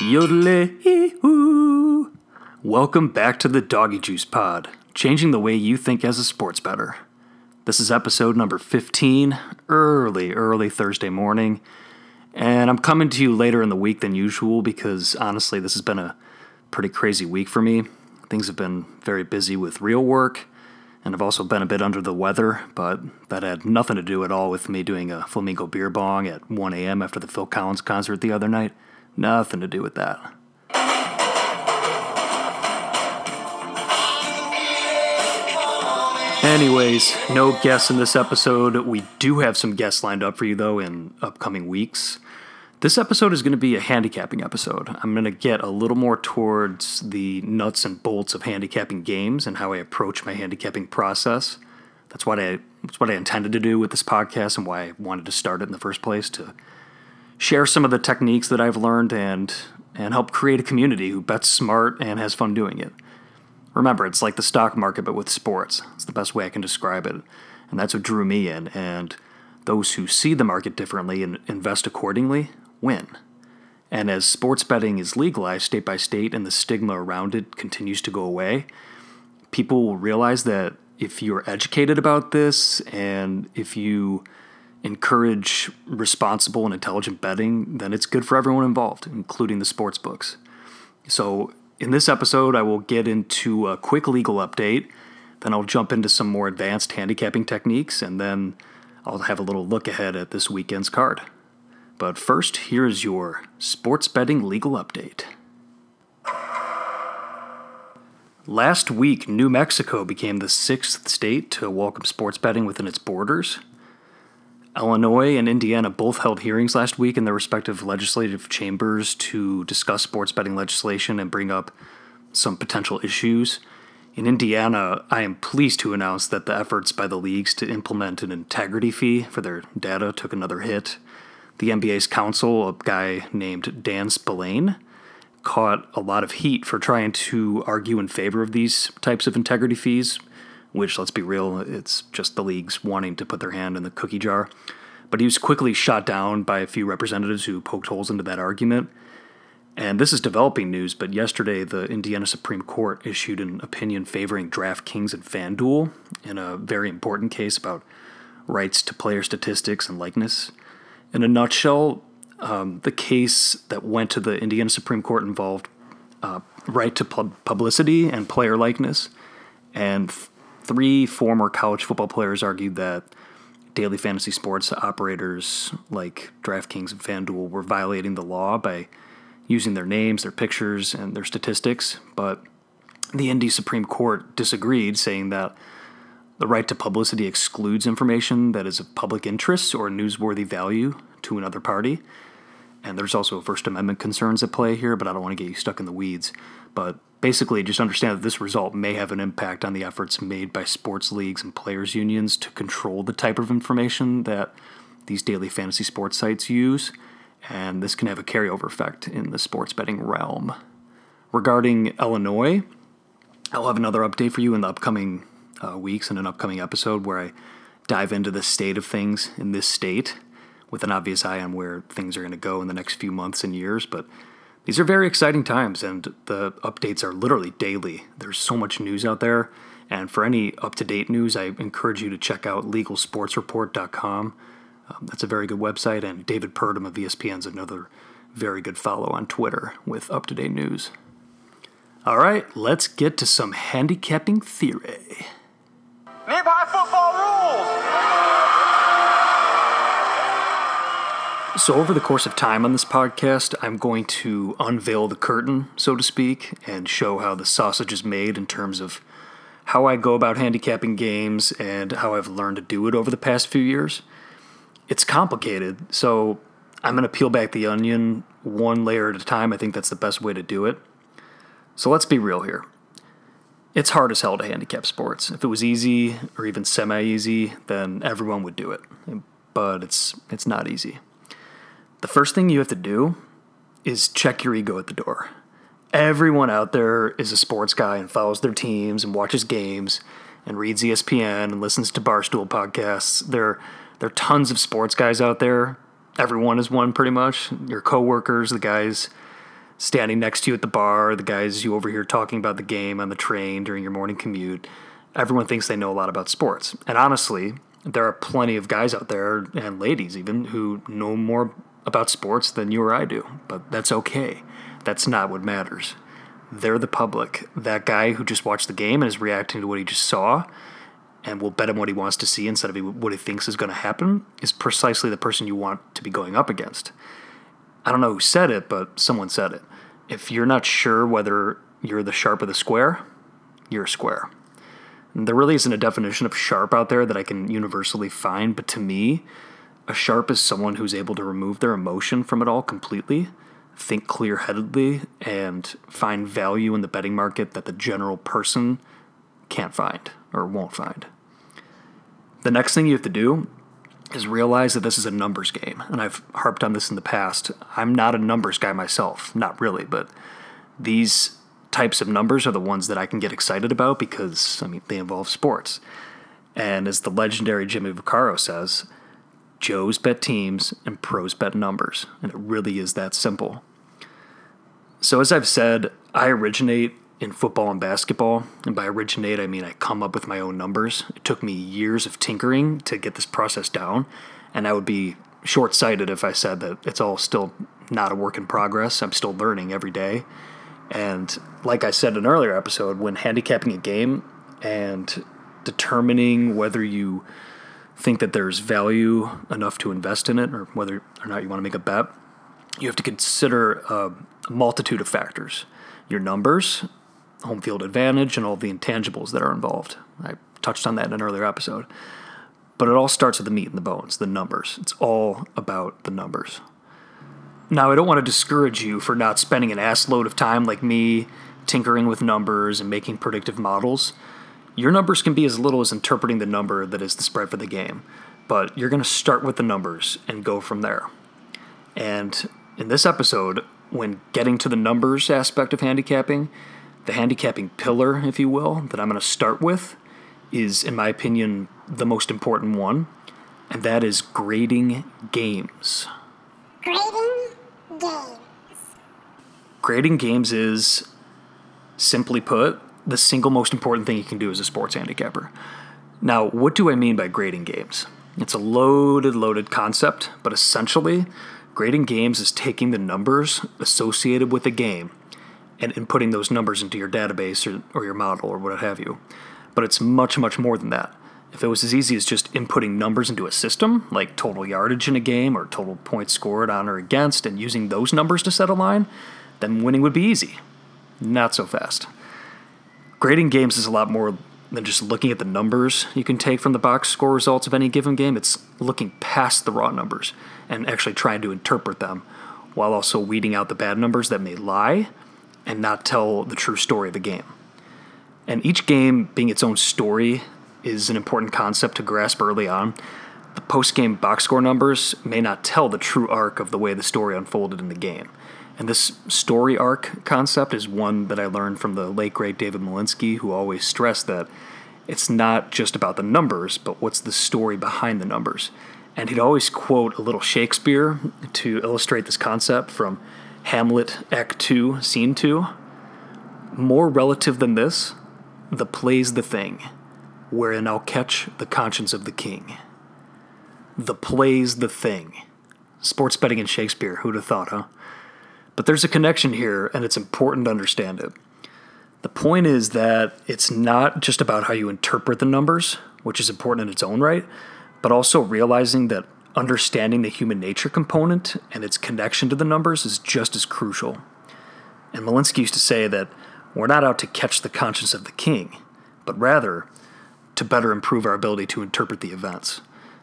Yodelay Welcome back to the Doggy Juice Pod, changing the way you think as a sports bettor. This is episode number 15, early, early Thursday morning, and I'm coming to you later in the week than usual because honestly, this has been a pretty crazy week for me. Things have been very busy with real work, and I've also been a bit under the weather, but that had nothing to do at all with me doing a flamingo beer bong at 1 a.m. after the Phil Collins concert the other night. Nothing to do with that. Anyways, no guests in this episode. We do have some guests lined up for you, though, in upcoming weeks. This episode is going to be a handicapping episode. I'm going to get a little more towards the nuts and bolts of handicapping games and how I approach my handicapping process. That's what I that's what I intended to do with this podcast and why I wanted to start it in the first place to share some of the techniques that I've learned and and help create a community who bets smart and has fun doing it. Remember, it's like the stock market but with sports. It's the best way I can describe it. And that's what drew me in and those who see the market differently and invest accordingly win. And as sports betting is legalized state by state and the stigma around it continues to go away, people will realize that if you're educated about this and if you encourage responsible and intelligent betting, then it's good for everyone involved, including the sports books. So, in this episode, I will get into a quick legal update, then I'll jump into some more advanced handicapping techniques, and then I'll have a little look ahead at this weekend's card. But first, here's your sports betting legal update. Last week, New Mexico became the sixth state to welcome sports betting within its borders. Illinois and Indiana both held hearings last week in their respective legislative chambers to discuss sports betting legislation and bring up some potential issues. In Indiana, I am pleased to announce that the efforts by the leagues to implement an integrity fee for their data took another hit. The NBA's counsel, a guy named Dan Spillane, caught a lot of heat for trying to argue in favor of these types of integrity fees which, let's be real, it's just the leagues wanting to put their hand in the cookie jar. But he was quickly shot down by a few representatives who poked holes into that argument. And this is developing news, but yesterday the Indiana Supreme Court issued an opinion favoring DraftKings and FanDuel in a very important case about rights to player statistics and likeness. In a nutshell, um, the case that went to the Indiana Supreme Court involved uh, right to pub- publicity and player likeness, and three former college football players argued that daily fantasy sports operators like DraftKings and FanDuel were violating the law by using their names, their pictures, and their statistics. But the Indy Supreme Court disagreed, saying that the right to publicity excludes information that is of public interest or newsworthy value to another party. And there's also First Amendment concerns at play here, but I don't want to get you stuck in the weeds. But basically, just understand that this result may have an impact on the efforts made by sports leagues and players' unions to control the type of information that these daily fantasy sports sites use, and this can have a carryover effect in the sports betting realm. Regarding Illinois, I'll have another update for you in the upcoming uh, weeks in an upcoming episode where I dive into the state of things in this state with an obvious eye on where things are going to go in the next few months and years. But these are very exciting times, and the updates are literally daily. There's so much news out there. And for any up to date news, I encourage you to check out legalsportsreport.com. Um, that's a very good website, and David Purdum of ESPN is another very good follow on Twitter with up to date news. All right, let's get to some handicapping theory. High football rules! So, over the course of time on this podcast, I'm going to unveil the curtain, so to speak, and show how the sausage is made in terms of how I go about handicapping games and how I've learned to do it over the past few years. It's complicated, so I'm going to peel back the onion one layer at a time. I think that's the best way to do it. So, let's be real here. It's hard as hell to handicap sports. If it was easy or even semi easy, then everyone would do it. But it's, it's not easy. The first thing you have to do is check your ego at the door. Everyone out there is a sports guy and follows their teams and watches games and reads ESPN and listens to Barstool podcasts. There, there are tons of sports guys out there. Everyone is one pretty much. Your coworkers, the guys standing next to you at the bar, the guys you overhear talking about the game on the train during your morning commute. Everyone thinks they know a lot about sports. And honestly, there are plenty of guys out there, and ladies even, who know more about sports than you or I do. But that's okay. That's not what matters. They're the public. That guy who just watched the game and is reacting to what he just saw and will bet him what he wants to see instead of what he thinks is going to happen is precisely the person you want to be going up against. I don't know who said it, but someone said it. If you're not sure whether you're the sharp of the square, you're a square. There really isn't a definition of sharp out there that I can universally find, but to me, a sharp is someone who's able to remove their emotion from it all completely, think clear headedly, and find value in the betting market that the general person can't find or won't find. The next thing you have to do is realize that this is a numbers game. And I've harped on this in the past. I'm not a numbers guy myself, not really, but these types of numbers are the ones that I can get excited about because, I mean, they involve sports. And as the legendary Jimmy Vaccaro says, Joes bet teams and pros bet numbers. And it really is that simple. So, as I've said, I originate in football and basketball. And by originate, I mean I come up with my own numbers. It took me years of tinkering to get this process down. And I would be short sighted if I said that it's all still not a work in progress. I'm still learning every day. And like I said in an earlier episode, when handicapping a game and determining whether you think that there's value enough to invest in it or whether or not you want to make a bet, you have to consider a multitude of factors your numbers, home field advantage and all the intangibles that are involved. I touched on that in an earlier episode. But it all starts with the meat and the bones, the numbers. It's all about the numbers. Now, I don't want to discourage you for not spending an ass load of time like me tinkering with numbers and making predictive models. Your numbers can be as little as interpreting the number that is the spread for the game, but you're going to start with the numbers and go from there. And in this episode, when getting to the numbers aspect of handicapping, the handicapping pillar, if you will, that I'm going to start with is, in my opinion, the most important one, and that is grading games. Grading games. Grading games is, simply put, the single most important thing you can do as a sports handicapper. Now, what do I mean by grading games? It's a loaded, loaded concept, but essentially, grading games is taking the numbers associated with a game and inputting those numbers into your database or, or your model or what have you. But it's much, much more than that. If it was as easy as just inputting numbers into a system, like total yardage in a game or total points scored on or against, and using those numbers to set a line, then winning would be easy. Not so fast. Grading games is a lot more than just looking at the numbers you can take from the box score results of any given game. It's looking past the raw numbers and actually trying to interpret them while also weeding out the bad numbers that may lie and not tell the true story of a game. And each game being its own story is an important concept to grasp early on. The post game box score numbers may not tell the true arc of the way the story unfolded in the game. And this story arc concept is one that I learned from the late great David Malinsky, who always stressed that it's not just about the numbers, but what's the story behind the numbers. And he'd always quote a little Shakespeare to illustrate this concept from Hamlet, Act 2, Scene 2. More relative than this, the play's the thing, wherein I'll catch the conscience of the king. The play's the thing. Sports betting in Shakespeare, who'd have thought, huh? But there's a connection here, and it's important to understand it. The point is that it's not just about how you interpret the numbers, which is important in its own right, but also realizing that understanding the human nature component and its connection to the numbers is just as crucial. And Malinsky used to say that we're not out to catch the conscience of the king, but rather to better improve our ability to interpret the events.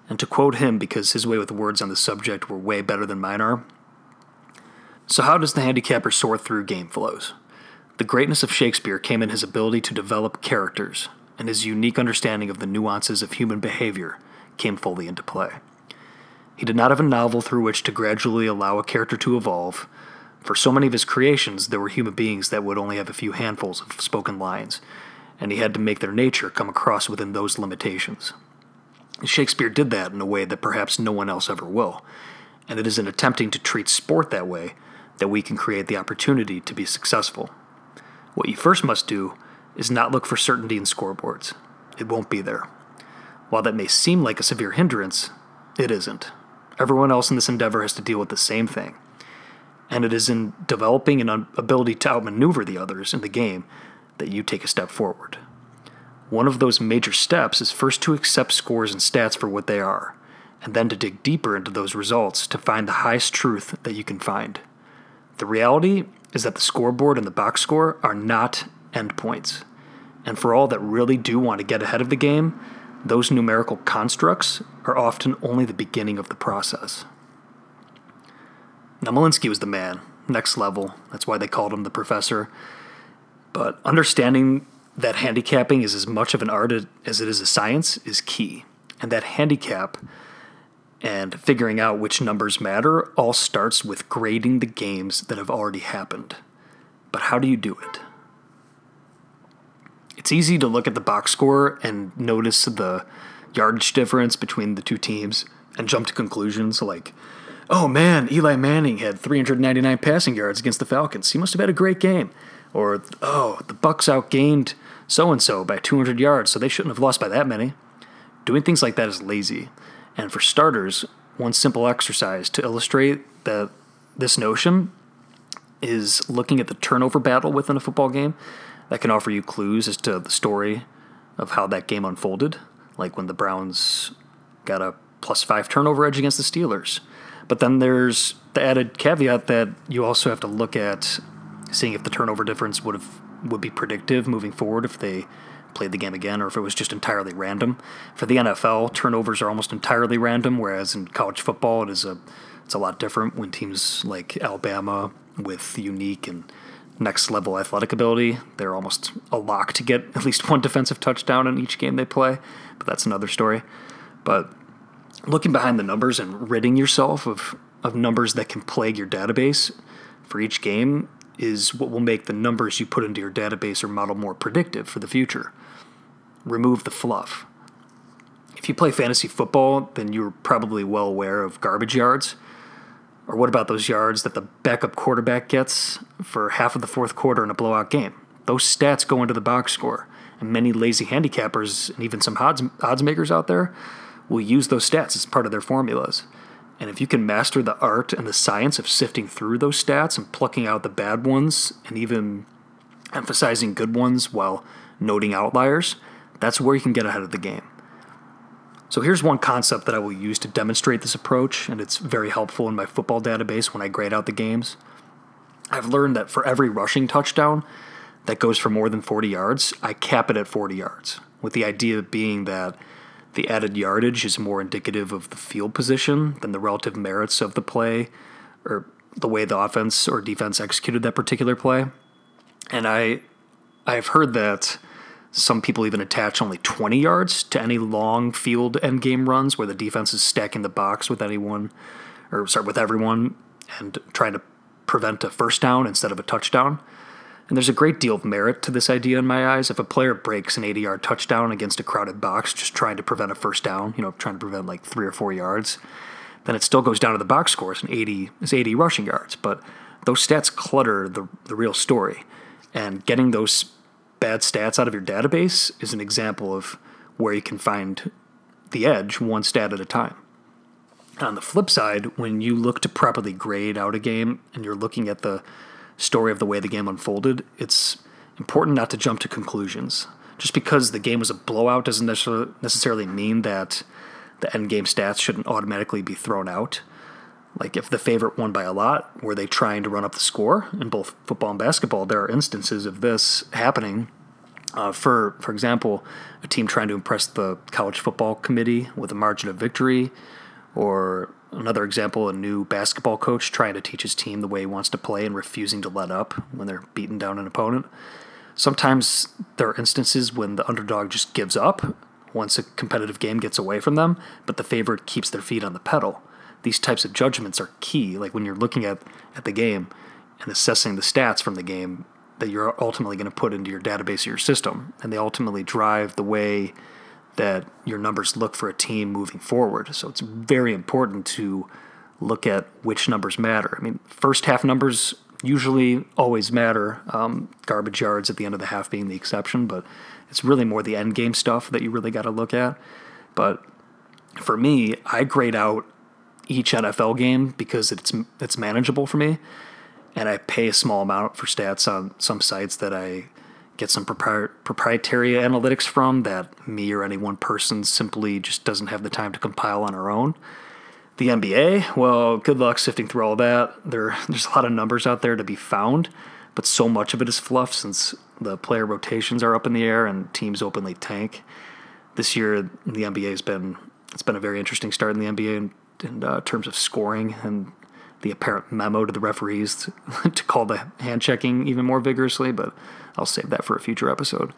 And to quote him, because his way with words on the subject were way better than mine are So, how does the handicapper sort through game flows? The greatness of Shakespeare came in his ability to develop characters, and his unique understanding of the nuances of human behavior came fully into play. He did not have a novel through which to gradually allow a character to evolve. For so many of his creations, there were human beings that would only have a few handfuls of spoken lines, and he had to make their nature come across within those limitations. Shakespeare did that in a way that perhaps no one else ever will, and it is in attempting to treat sport that way that we can create the opportunity to be successful. What you first must do is not look for certainty in scoreboards. It won't be there. While that may seem like a severe hindrance, it isn't. Everyone else in this endeavor has to deal with the same thing. And it is in developing an ability to outmaneuver the others in the game that you take a step forward. One of those major steps is first to accept scores and stats for what they are, and then to dig deeper into those results to find the highest truth that you can find. The reality is that the scoreboard and the box score are not endpoints. And for all that really do want to get ahead of the game, those numerical constructs are often only the beginning of the process. Now, Malinsky was the man, next level. That's why they called him the professor. But understanding that handicapping is as much of an art as it is a science is key. And that handicap and figuring out which numbers matter all starts with grading the games that have already happened. But how do you do it? It's easy to look at the box score and notice the yardage difference between the two teams and jump to conclusions like, oh man, Eli Manning had 399 passing yards against the Falcons. He must have had a great game. Or, oh, the Bucks outgained so and so by 200 yards, so they shouldn't have lost by that many. Doing things like that is lazy. And for starters, one simple exercise to illustrate that this notion is looking at the turnover battle within a football game that can offer you clues as to the story of how that game unfolded, like when the Browns got a plus five turnover edge against the Steelers. But then there's the added caveat that you also have to look at seeing if the turnover difference would have would be predictive moving forward if they played the game again or if it was just entirely random. For the NFL, turnovers are almost entirely random, whereas in college football it is a it's a lot different when teams like Alabama with unique and next level athletic ability, they're almost a lock to get at least one defensive touchdown in each game they play, but that's another story. But looking behind the numbers and ridding yourself of of numbers that can plague your database for each game is what will make the numbers you put into your database or model more predictive for the future. Remove the fluff. If you play fantasy football, then you're probably well aware of garbage yards. Or what about those yards that the backup quarterback gets for half of the fourth quarter in a blowout game? Those stats go into the box score, and many lazy handicappers and even some odds, odds makers out there will use those stats as part of their formulas. And if you can master the art and the science of sifting through those stats and plucking out the bad ones and even emphasizing good ones while noting outliers, that's where you can get ahead of the game. So here's one concept that I will use to demonstrate this approach, and it's very helpful in my football database when I grade out the games. I've learned that for every rushing touchdown that goes for more than 40 yards, I cap it at 40 yards, with the idea being that the added yardage is more indicative of the field position than the relative merits of the play or the way the offense or defense executed that particular play. And I I've heard that some people even attach only 20 yards to any long field end game runs where the defense is stacking the box with anyone or start with everyone and trying to prevent a first down instead of a touchdown. And there's a great deal of merit to this idea in my eyes. If a player breaks an 80 yard touchdown against a crowded box, just trying to prevent a first down, you know, trying to prevent like three or four yards, then it still goes down to the box scores and 80 is 80 rushing yards. But those stats clutter the, the real story. And getting those bad stats out of your database is an example of where you can find the edge one stat at a time. on the flip side, when you look to properly grade out a game and you're looking at the story of the way the game unfolded, it's important not to jump to conclusions. Just because the game was a blowout doesn't necessarily mean that the end game stats shouldn't automatically be thrown out. Like if the favorite won by a lot, were they trying to run up the score? In both football and basketball, there are instances of this happening. Uh, for for example, a team trying to impress the college football committee with a margin of victory, or Another example, a new basketball coach trying to teach his team the way he wants to play and refusing to let up when they're beating down an opponent. Sometimes there are instances when the underdog just gives up once a competitive game gets away from them, but the favorite keeps their feet on the pedal. These types of judgments are key, like when you're looking at, at the game and assessing the stats from the game that you're ultimately going to put into your database or your system, and they ultimately drive the way that your numbers look for a team moving forward. So it's very important to look at which numbers matter. I mean, first half numbers usually always matter. Um, garbage yards at the end of the half being the exception, but it's really more the end game stuff that you really got to look at. But for me, I grade out each NFL game because it's it's manageable for me, and I pay a small amount for stats on some sites that I get some propri- proprietary analytics from that me or any one person simply just doesn't have the time to compile on our own. The NBA, well, good luck sifting through all that. There, there's a lot of numbers out there to be found, but so much of it is fluff since the player rotations are up in the air and teams openly tank. This year, the NBA has been it's been a very interesting start in the NBA in, in uh, terms of scoring and the apparent memo to the referees to, to, call the hand checking even more vigorously, but I'll save that for a future episode.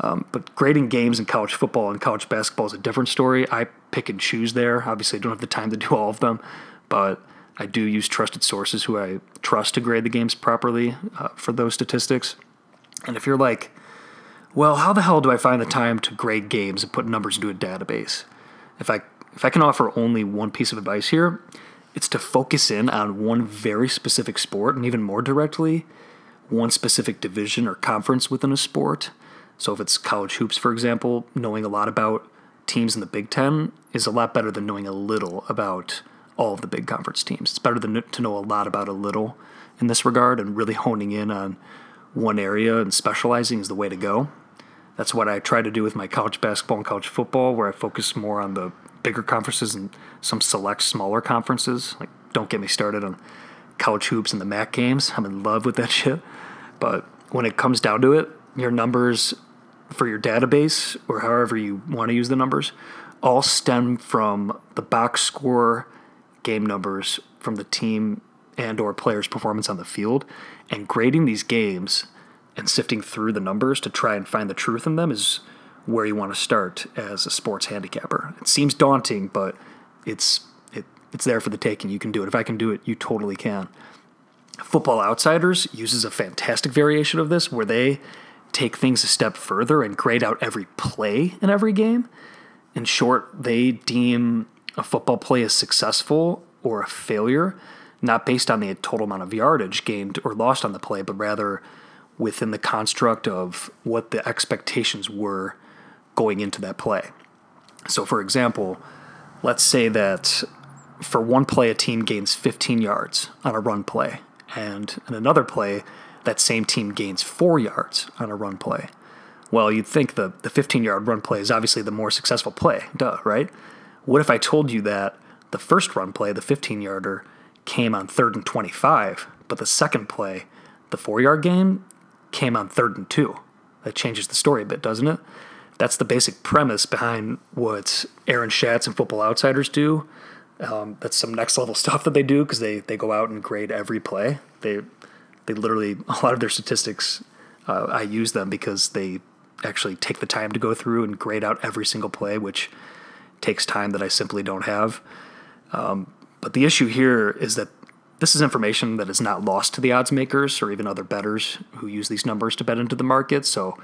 Um, but grading games in college football and college basketball is a different story. I pick and choose there. Obviously, I don't have the time to do all of them, but I do use trusted sources who I trust to grade the games properly uh, for those statistics. And if you're like, well, how the hell do I find the time to grade games and put numbers into a database? If I if I can offer only one piece of advice here, it's to focus in on one very specific sport and even more directly, one specific division or conference within a sport. So if it's college hoops, for example, knowing a lot about teams in the Big Ten is a lot better than knowing a little about all of the big conference teams. It's better than to know a lot about a little in this regard, and really honing in on one area and specializing is the way to go. That's what I try to do with my college basketball and college football, where I focus more on the bigger conferences and some select smaller conferences. Like, don't get me started on college hoops and the MAC games. I'm in love with that shit. But when it comes down to it, your numbers for your database or however you want to use the numbers all stem from the box score game numbers from the team and or player's performance on the field and grading these games and sifting through the numbers to try and find the truth in them is where you want to start as a sports handicapper. It seems daunting, but it's it, it's there for the taking. You can do it. If I can do it, you totally can. Football Outsiders uses a fantastic variation of this where they take things a step further and grade out every play in every game. In short, they deem a football play as successful or a failure, not based on the total amount of yardage gained or lost on the play, but rather within the construct of what the expectations were going into that play. So, for example, let's say that for one play, a team gains 15 yards on a run play, and in another play, that same team gains four yards on a run play. Well, you'd think the, the 15 yard run play is obviously the more successful play, duh, right? What if I told you that the first run play, the 15 yarder, came on third and 25, but the second play, the four yard game, came on third and two? That changes the story a bit, doesn't it? That's the basic premise behind what Aaron Schatz and Football Outsiders do. Um, that's some next level stuff that they do because they, they go out and grade every play. They they literally a lot of their statistics. Uh, I use them because they actually take the time to go through and grade out every single play, which takes time that I simply don't have. Um, but the issue here is that this is information that is not lost to the odds makers or even other bettors who use these numbers to bet into the market. So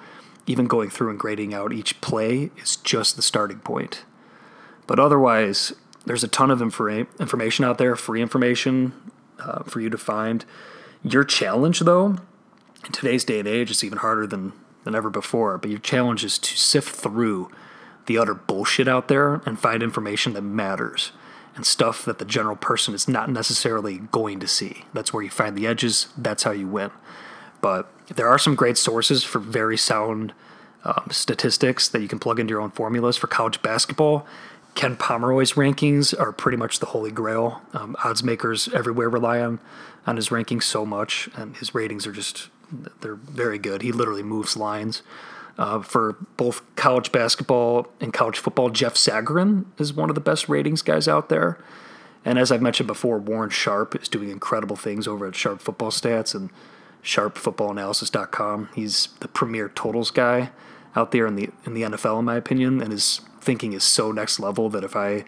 even going through and grading out each play is just the starting point. But otherwise, there's a ton of infor- information out there, free information uh, for you to find. Your challenge, though, in today's day and age, is even harder than, than ever before. But your challenge is to sift through the utter bullshit out there and find information that matters and stuff that the general person is not necessarily going to see. That's where you find the edges, that's how you win. But there are some great sources for very sound um, statistics that you can plug into your own formulas for college basketball. Ken Pomeroy's rankings are pretty much the holy grail. Um, odds makers everywhere rely on on his rankings so much, and his ratings are just they're very good. He literally moves lines. Uh, for both college basketball and college football, Jeff Sagarin is one of the best ratings guys out there. And as I've mentioned before, Warren Sharp is doing incredible things over at Sharp Football Stats and sharpfootballanalysis.com. He's the premier totals guy out there in the in the NFL, in my opinion, and his thinking is so next level that if I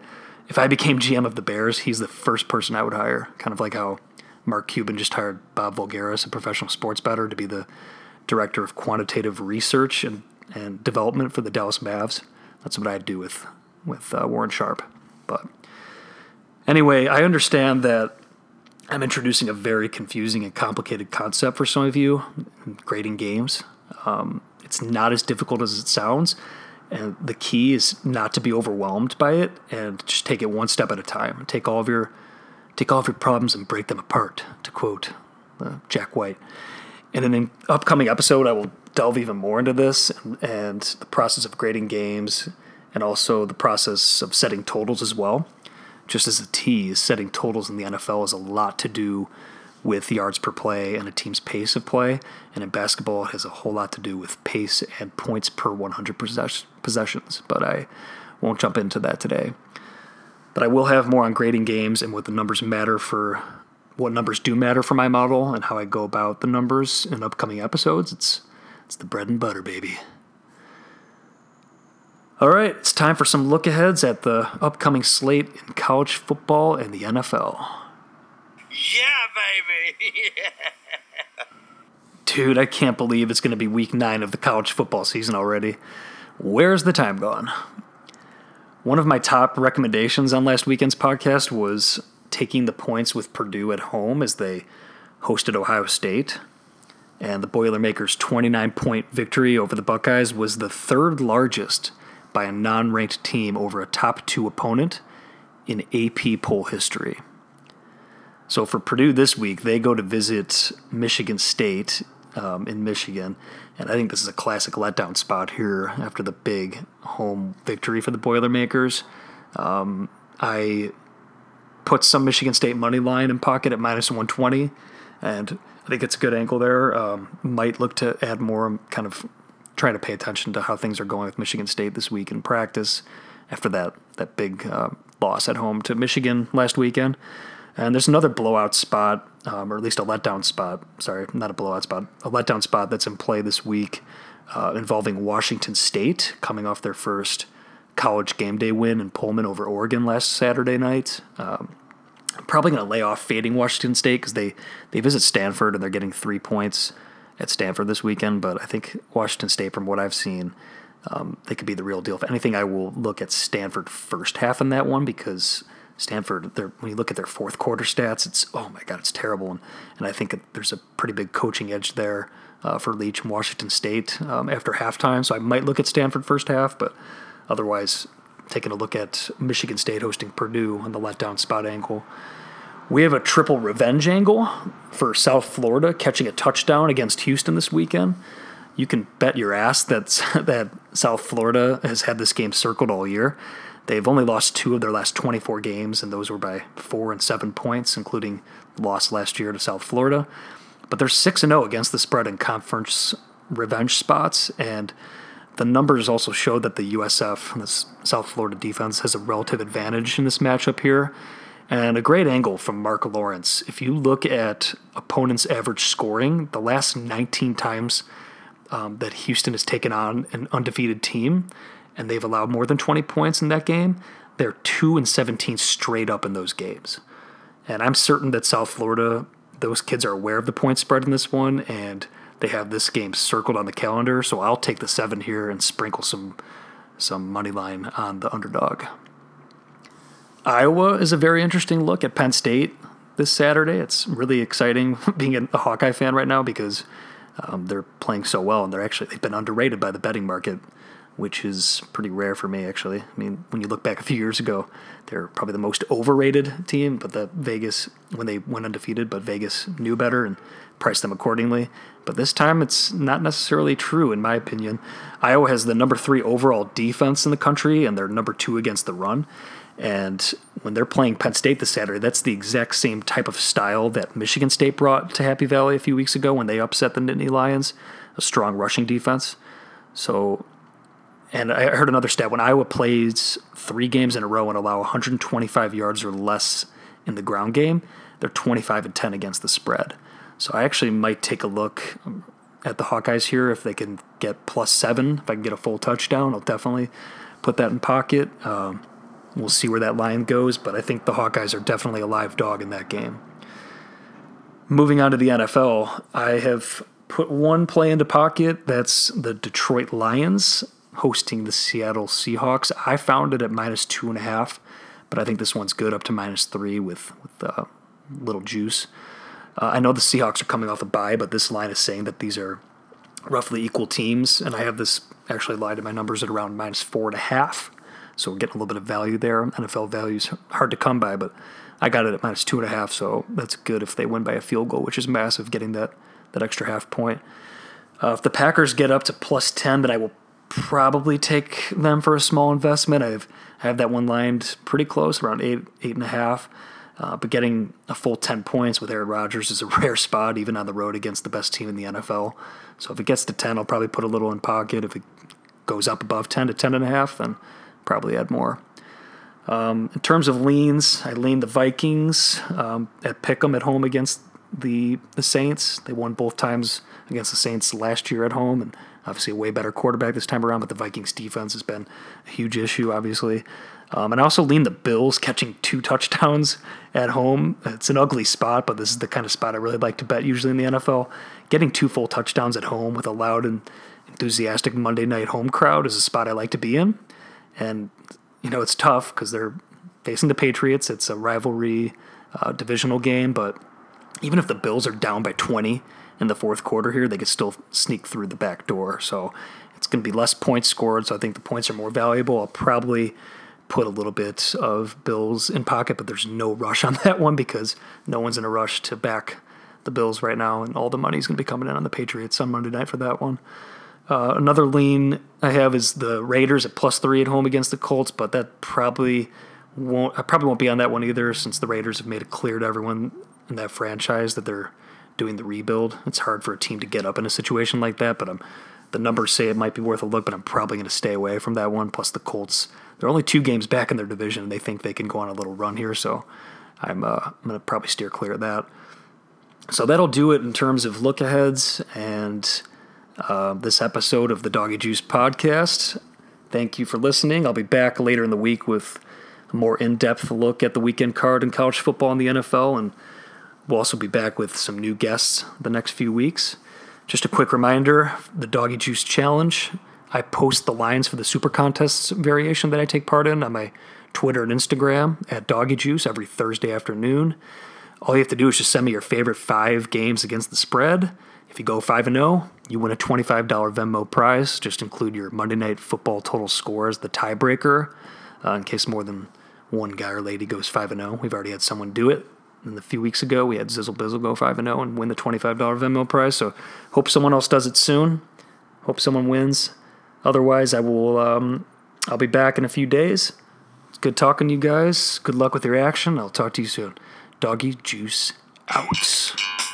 if I became GM of the Bears, he's the first person I would hire. Kind of like how Mark Cuban just hired Bob Voulgaris, a professional sports bettor, to be the director of quantitative research and, and development for the Dallas Mavs. That's what I'd do with with uh, Warren Sharp. But Anyway, I understand that I'm introducing a very confusing and complicated concept for some of you grading games. Um, it's not as difficult as it sounds, and the key is not to be overwhelmed by it and just take it one step at a time. Take all of your take all of your problems and break them apart. To quote uh, Jack White. In an upcoming episode, I will delve even more into this and, and the process of grading games, and also the process of setting totals as well just as a tease, setting totals in the NFL has a lot to do with yards per play and a team's pace of play. And in basketball, it has a whole lot to do with pace and points per 100 possess- possessions. But I won't jump into that today. But I will have more on grading games and what the numbers matter for what numbers do matter for my model and how I go about the numbers in upcoming episodes. It's it's the bread and butter, baby. All right, it's time for some look aheads at the upcoming slate in college football and the NFL. Yeah, baby. Dude, I can't believe it's going to be week nine of the college football season already. Where's the time gone? One of my top recommendations on last weekend's podcast was taking the points with Purdue at home as they hosted Ohio State. And the Boilermakers' 29 point victory over the Buckeyes was the third largest by a non ranked team over a top two opponent in AP poll history. So for Purdue this week, they go to visit Michigan State um, in Michigan. And I think this is a classic letdown spot here after the big home victory for the Boilermakers. Um, I put some Michigan State money line in pocket at minus 120, and I think it's a good angle there. Um, might look to add more kind of trying to pay attention to how things are going with Michigan State this week in practice after that that big uh, loss at home to Michigan last weekend. And there's another blowout spot, um, or at least a letdown spot. Sorry, not a blowout spot, a letdown spot that's in play this week uh, involving Washington State coming off their first college game day win in Pullman over Oregon last Saturday night. Um, probably going to lay off fading Washington State because they, they visit Stanford and they're getting three points at Stanford this weekend, but I think Washington State, from what I've seen, um, they could be the real deal. If anything, I will look at Stanford first half in that one because Stanford, when you look at their fourth quarter stats, it's oh my god, it's terrible, and, and I think there's a pretty big coaching edge there uh, for Leach and Washington State um, after halftime. So I might look at Stanford first half, but otherwise, taking a look at Michigan State hosting Purdue on the letdown spot angle. We have a triple revenge angle for South Florida catching a touchdown against Houston this weekend. You can bet your ass that that South Florida has had this game circled all year. They've only lost two of their last 24 games, and those were by four and seven points, including loss last year to South Florida. But they're 6 0 against the spread in conference revenge spots, and the numbers also show that the USF, the South Florida defense, has a relative advantage in this matchup here. And a great angle from Marc Lawrence. If you look at opponents' average scoring, the last 19 times um, that Houston has taken on an undefeated team, and they've allowed more than 20 points in that game, they're 2 and 17 straight up in those games. And I'm certain that South Florida, those kids are aware of the point spread in this one, and they have this game circled on the calendar. So I'll take the seven here and sprinkle some some money line on the underdog. Iowa is a very interesting look at Penn State this Saturday. It's really exciting being a Hawkeye fan right now because um, they're playing so well and they're actually they've been underrated by the betting market, which is pretty rare for me actually. I mean, when you look back a few years ago, they're probably the most overrated team, but the Vegas when they went undefeated, but Vegas knew better and priced them accordingly. But this time it's not necessarily true in my opinion. Iowa has the number 3 overall defense in the country and they're number 2 against the run. And when they're playing Penn State this Saturday, that's the exact same type of style that Michigan State brought to Happy Valley a few weeks ago when they upset the Nittany Lions, a strong rushing defense. So, and I heard another stat when Iowa plays three games in a row and allow 125 yards or less in the ground game, they're 25 and 10 against the spread. So I actually might take a look at the Hawkeyes here if they can get plus seven. If I can get a full touchdown, I'll definitely put that in pocket. Um, We'll see where that line goes, but I think the Hawkeyes are definitely a live dog in that game. Moving on to the NFL, I have put one play into pocket. That's the Detroit Lions hosting the Seattle Seahawks. I found it at minus two and a half but I think this one's good up to minus three with with uh, little juice. Uh, I know the Seahawks are coming off a bye, but this line is saying that these are roughly equal teams, and I have this actually lied to my numbers at around minus four and a half. So we're getting a little bit of value there. NFL value's hard to come by, but I got it at minus two and a half, so that's good if they win by a field goal, which is massive, getting that that extra half point. Uh, if the Packers get up to plus ten, then I will probably take them for a small investment. I've I have that one lined pretty close, around eight eight and a half. Uh, but getting a full 10 points with Aaron Rodgers is a rare spot, even on the road against the best team in the NFL. So if it gets to 10, I'll probably put a little in pocket. If it goes up above 10 to 10 and a half, then probably add more. Um, in terms of leans, I lean the Vikings um, at pick'em at home against the the Saints. They won both times against the Saints last year at home, and obviously a way better quarterback this time around. But the Vikings defense has been a huge issue, obviously. Um, and I also lean the Bills catching two touchdowns at home. It's an ugly spot, but this is the kind of spot I really like to bet usually in the NFL. Getting two full touchdowns at home with a loud and enthusiastic Monday night home crowd is a spot I like to be in. And you know, it's tough because they're facing the Patriots. It's a rivalry uh, divisional game, but even if the Bills are down by 20 in the fourth quarter here, they could still sneak through the back door. So it's going to be less points scored. So I think the points are more valuable. I'll probably put a little bit of Bills in pocket, but there's no rush on that one because no one's in a rush to back the Bills right now, and all the money's going to be coming in on the Patriots on Monday night for that one. Uh, another lean I have is the Raiders at plus three at home against the Colts, but that probably won't. I probably won't be on that one either, since the Raiders have made it clear to everyone in that franchise that they're doing the rebuild. It's hard for a team to get up in a situation like that, but I'm, the numbers say it might be worth a look, but I'm probably going to stay away from that one. Plus, the Colts, they're only two games back in their division, and they think they can go on a little run here, so I'm, uh, I'm going to probably steer clear of that. So that'll do it in terms of look aheads and uh, this episode of the Doggy Juice podcast. Thank you for listening. I'll be back later in the week with a more in depth look at the weekend card in college football in the NFL, and we'll also be back with some new guests the next few weeks. Just a quick reminder the Doggy Juice Challenge. I post the lines for the Super Contests variation that I take part in on my Twitter and Instagram at Doggy Juice every Thursday afternoon. All you have to do is just send me your favorite five games against the spread if you go 5 and 0, you win a $25 Venmo prize. Just include your Monday Night Football total score as the tiebreaker uh, in case more than one guy or lady goes 5 and 0. We've already had someone do it. And a few weeks ago, we had Zizzle Bizzle go 5 and 0 and win the $25 Venmo prize. So hope someone else does it soon. Hope someone wins. Otherwise, I will. Um, I'll be back in a few days. It's good talking to you guys. Good luck with your action. I'll talk to you soon. Doggy Juice out.